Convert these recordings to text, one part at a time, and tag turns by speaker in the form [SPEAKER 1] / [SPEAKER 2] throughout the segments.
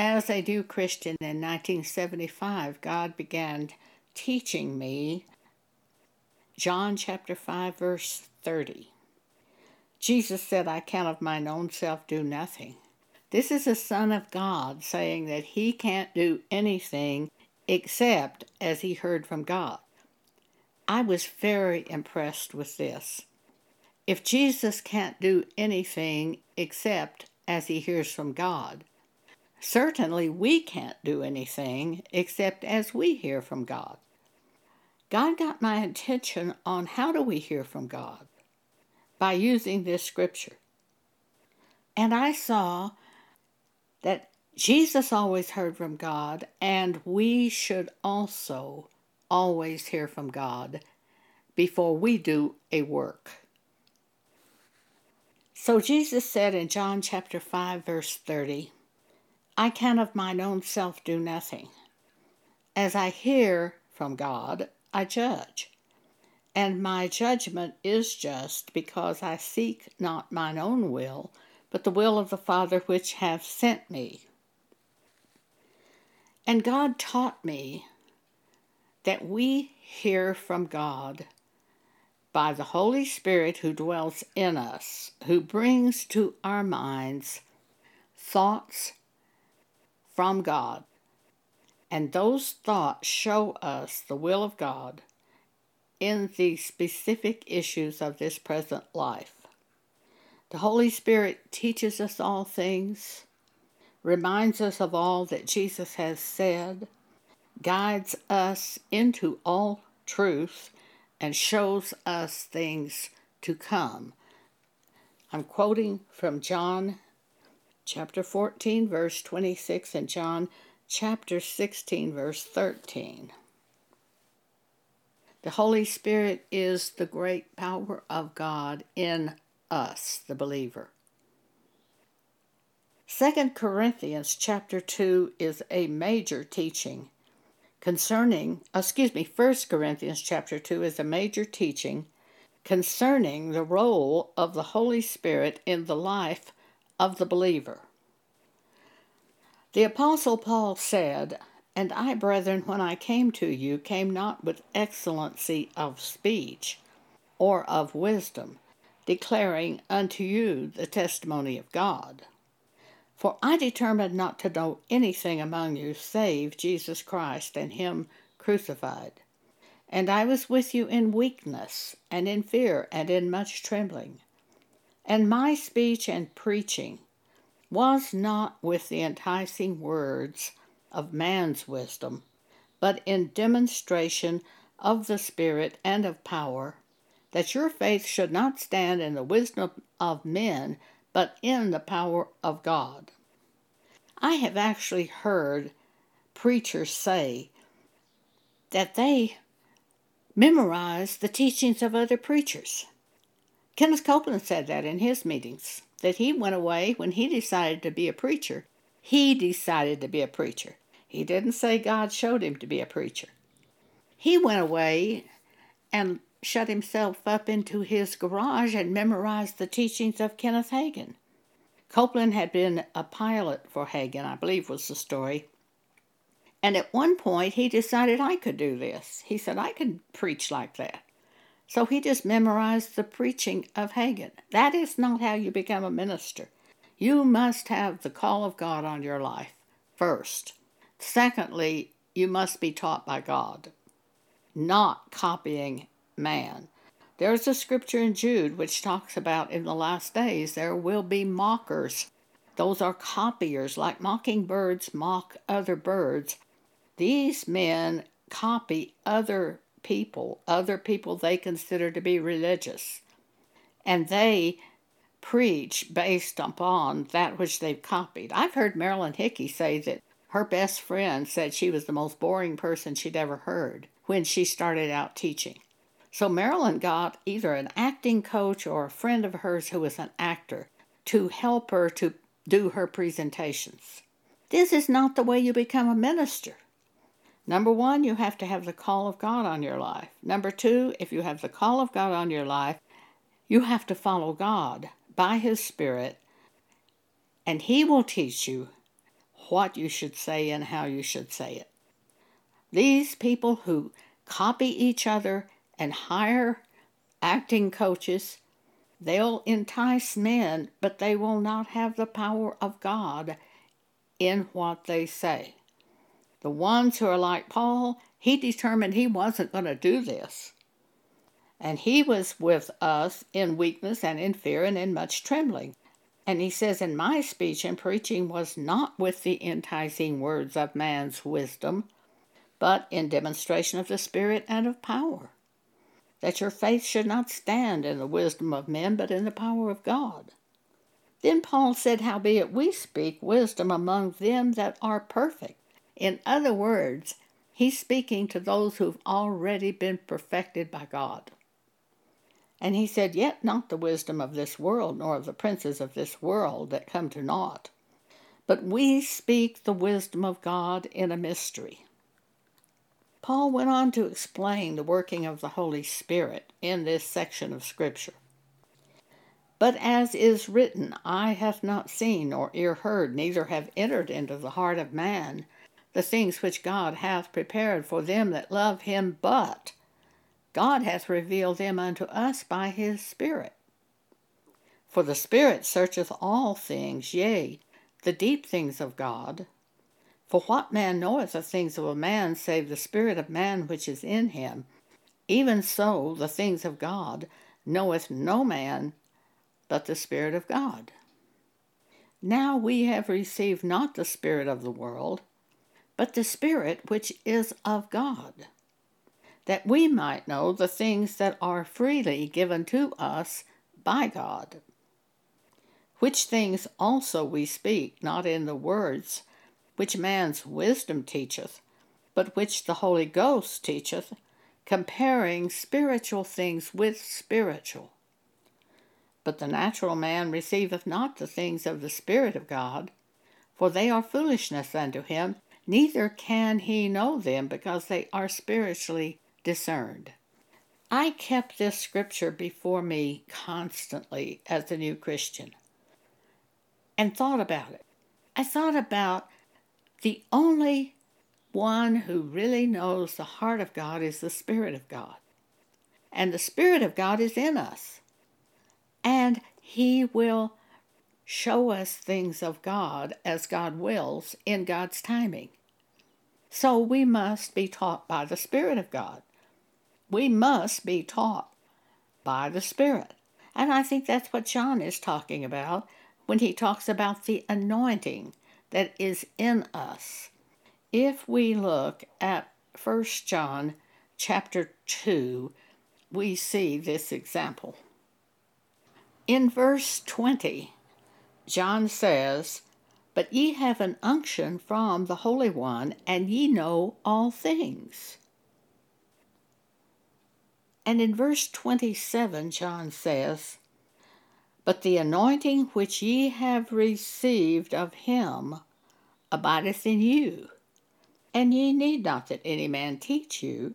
[SPEAKER 1] as a new Christian in 1975, God began teaching me John chapter 5, verse 30. Jesus said, I can of mine own self do nothing. This is a Son of God saying that he can't do anything except as he heard from God. I was very impressed with this. If Jesus can't do anything except as he hears from God, certainly we can't do anything except as we hear from God. God got my attention on how do we hear from God by using this scripture. And I saw that Jesus always heard from God, and we should also always hear from God before we do a work. So Jesus said in John chapter 5 verse 30, I can of mine own self do nothing. As I hear from God, I judge. And my judgment is just because I seek not mine own will, but the will of the Father which hath sent me. And God taught me that we hear from God by the Holy Spirit who dwells in us, who brings to our minds thoughts from God. And those thoughts show us the will of God in the specific issues of this present life. The Holy Spirit teaches us all things, reminds us of all that Jesus has said, guides us into all truth, and shows us things to come. I'm quoting from John chapter 14, verse 26, and John chapter 16, verse 13. The Holy Spirit is the great power of God in us, the believer. 2 Corinthians chapter 2 is a major teaching concerning, excuse me, 1 Corinthians chapter 2 is a major teaching concerning the role of the Holy Spirit in the life of the believer. The Apostle Paul said, And I, brethren, when I came to you, came not with excellency of speech or of wisdom declaring unto you the testimony of God. For I determined not to know anything among you save Jesus Christ and Him crucified. And I was with you in weakness, and in fear, and in much trembling. And my speech and preaching was not with the enticing words of man's wisdom, but in demonstration of the Spirit and of power that your faith should not stand in the wisdom of men, but in the power of God. I have actually heard preachers say that they memorize the teachings of other preachers. Kenneth Copeland said that in his meetings, that he went away when he decided to be a preacher. He decided to be a preacher. He didn't say God showed him to be a preacher. He went away and shut himself up into his garage and memorized the teachings of Kenneth Hagin. Copeland had been a pilot for Hagin, I believe was the story. And at one point he decided I could do this. He said I could preach like that. So he just memorized the preaching of Hagin. That is not how you become a minister. You must have the call of God on your life first. Secondly, you must be taught by God, not copying man. There's a scripture in Jude which talks about in the last days there will be mockers. Those are copiers, like mockingbirds mock other birds. These men copy other people, other people they consider to be religious, and they preach based upon that which they've copied. I've heard Marilyn Hickey say that her best friend said she was the most boring person she'd ever heard when she started out teaching. So Marilyn got either an acting coach or a friend of hers who was an actor to help her to do her presentations. This is not the way you become a minister. Number one, you have to have the call of God on your life. Number two, if you have the call of God on your life, you have to follow God by His Spirit, and He will teach you what you should say and how you should say it. These people who copy each other and hire acting coaches, they'll entice men, but they will not have the power of God in what they say. The ones who are like Paul, he determined he wasn't going to do this. And he was with us in weakness and in fear and in much trembling. And he says, And my speech and preaching was not with the enticing words of man's wisdom, but in demonstration of the Spirit and of power, that your faith should not stand in the wisdom of men, but in the power of God. Then Paul said, Howbeit we speak wisdom among them that are perfect. In other words, he's speaking to those who've already been perfected by God. And he said, Yet not the wisdom of this world, nor of the princes of this world that come to naught. But we speak the wisdom of God in a mystery. Paul went on to explain the working of the Holy Spirit in this section of Scripture. But as is written, Eye hath not seen, nor ear heard, neither have entered into the heart of man the things which God hath prepared for them that love him, but God hath revealed them unto us by his Spirit. For the Spirit searcheth all things, yea, the deep things of God. For what man knoweth the things of a man save the Spirit of man which is in him? Even so, the things of God knoweth no man but the Spirit of God. Now we have received not the Spirit of the world, but the Spirit which is of God, that we might know the things that are freely given to us by God. Which things also we speak, not in the words which man's wisdom teacheth, but which the Holy Ghost teacheth, comparing spiritual things with spiritual. But the natural man receiveth not the things of the Spirit of God, for they are foolishness unto him, neither can he know them, because they are spiritually discerned. I kept this scripture before me constantly as a new Christian and thought about it. I thought about the only one who really knows the heart of God is the Spirit of God. And the Spirit of God is in us and He will show us things of God as God wills in God's timing. So we must be taught by the Spirit of God. We must be taught by the Spirit. And I think that's what John is talking about when he talks about the anointing that is in us. If we look at 1 John chapter 2, we see this example. In verse 20, John says, But ye have an unction from the Holy One, and ye know all things. And in verse 27, John says, But the anointing which ye have received of him abideth in you, and ye need not that any man teach you,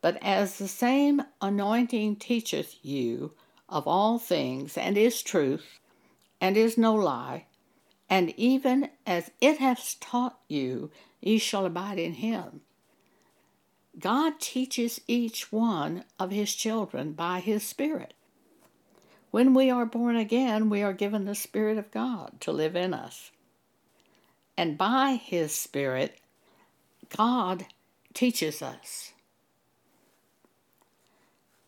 [SPEAKER 1] but as the same anointing teacheth you, of all things, and is truth, and is no lie, and even as it hath taught you, ye shall abide in him. God teaches each one of his children by his Spirit. When we are born again, we are given the Spirit of God to live in us. And by his Spirit, God teaches us.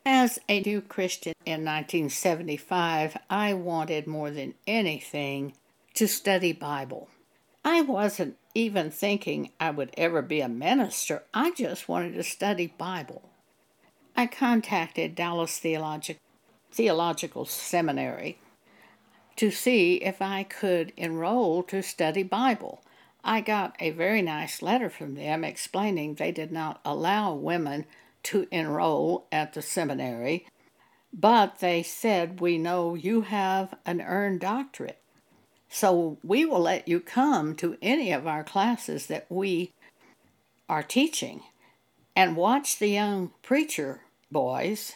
[SPEAKER 1] As a new Christian in 1975, I wanted more than anything to study Bible. I wasn't even thinking I would ever be a minister. I just wanted to study Bible. I contacted Dallas Theologic, Theological Seminary to see if I could enroll to study Bible. I got a very nice letter from them explaining they did not allow women to enroll at the seminary, but they said, We know you have an earned doctorate, so we will let you come to any of our classes that we are teaching and watch the young preacher boys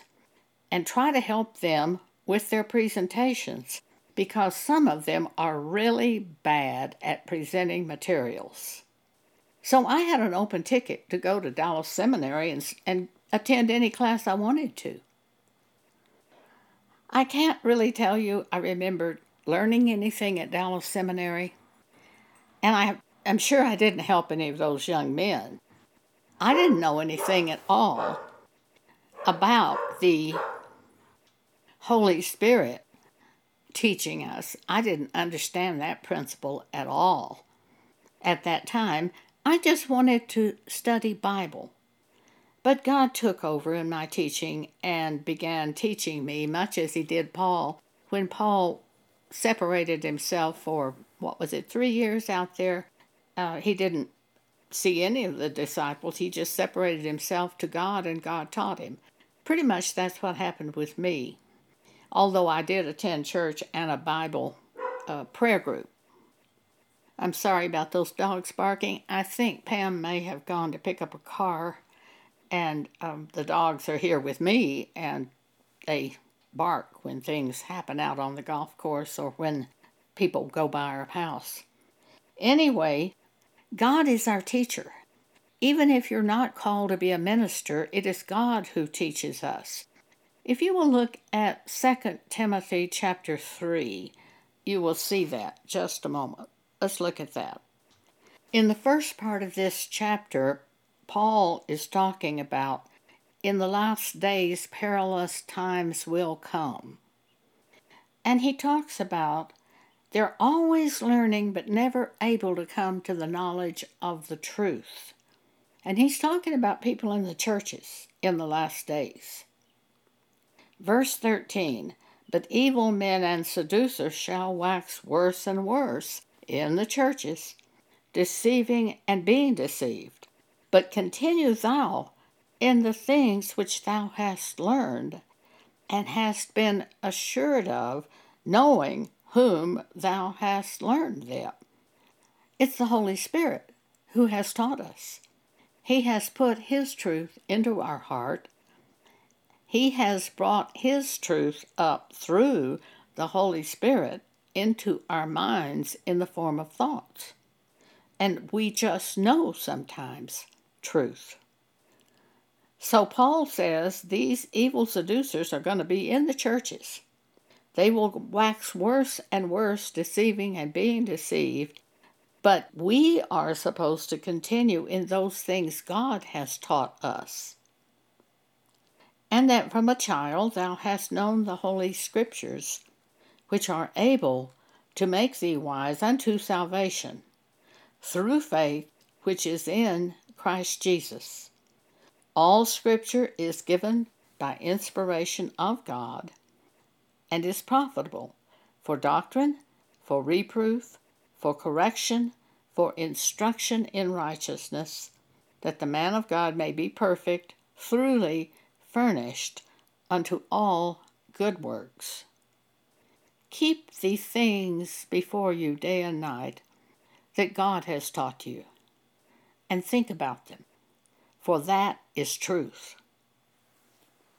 [SPEAKER 1] and try to help them with their presentations. because some of them are really bad at presenting materials. So I had an open ticket to go to Dallas Seminary and, and attend any class I wanted to. I can't really tell you I remembered learning anything at Dallas Seminary, and I am sure I didn't help any of those young men. I didn't know anything at all about the Holy Spirit teaching us. I didn't understand that principle at all at that time. I just wanted to study Bible. But God took over in my teaching and began teaching me, much as He did Paul. When Paul separated himself for, what was it, three years out there, uh, he didn't see any of the disciples. He just separated himself to God, and God taught him. Pretty much that's what happened with me, although I did attend church and a Bible uh, prayer group. I'm sorry about those dogs barking. I think Pam may have gone to pick up a car, and um, the dogs are here with me, and they bark when things happen out on the golf course or when people go by our house. Anyway, God is our teacher. Even if you're not called to be a minister, it is God who teaches us. If you will look at 2 Timothy chapter 3, you will see that. Just a moment. Let's look at that. In the first part of this chapter, Paul is talking about in the last days perilous times will come. And he talks about they're always learning but never able to come to the knowledge of the truth. And he's talking about people in the churches in the last days. Verse 13 But evil men and seducers shall wax worse and worse in the churches, deceiving and being deceived. But continue thou in the things which thou hast learned and hast been assured of, knowing whom thou hast learned them. It's the Holy Spirit who has taught us. He has put His truth into our heart. He has brought His truth up through the Holy Spirit into our minds in the form of thoughts. And we just know sometimes truth. So Paul says these evil seducers are going to be in the churches. They will wax worse and worse, deceiving and being deceived. But we are supposed to continue in those things God has taught us. And that from a child thou hast known the holy scriptures, which are able to make thee wise unto salvation, through faith which is in Christ Jesus. All scripture is given by inspiration of God and is profitable for doctrine, for reproof, for correction, for instruction in righteousness, that the man of God may be perfect, thoroughly furnished unto all good works. Keep these things before you day and night that God has taught you, and think about them, for that is truth.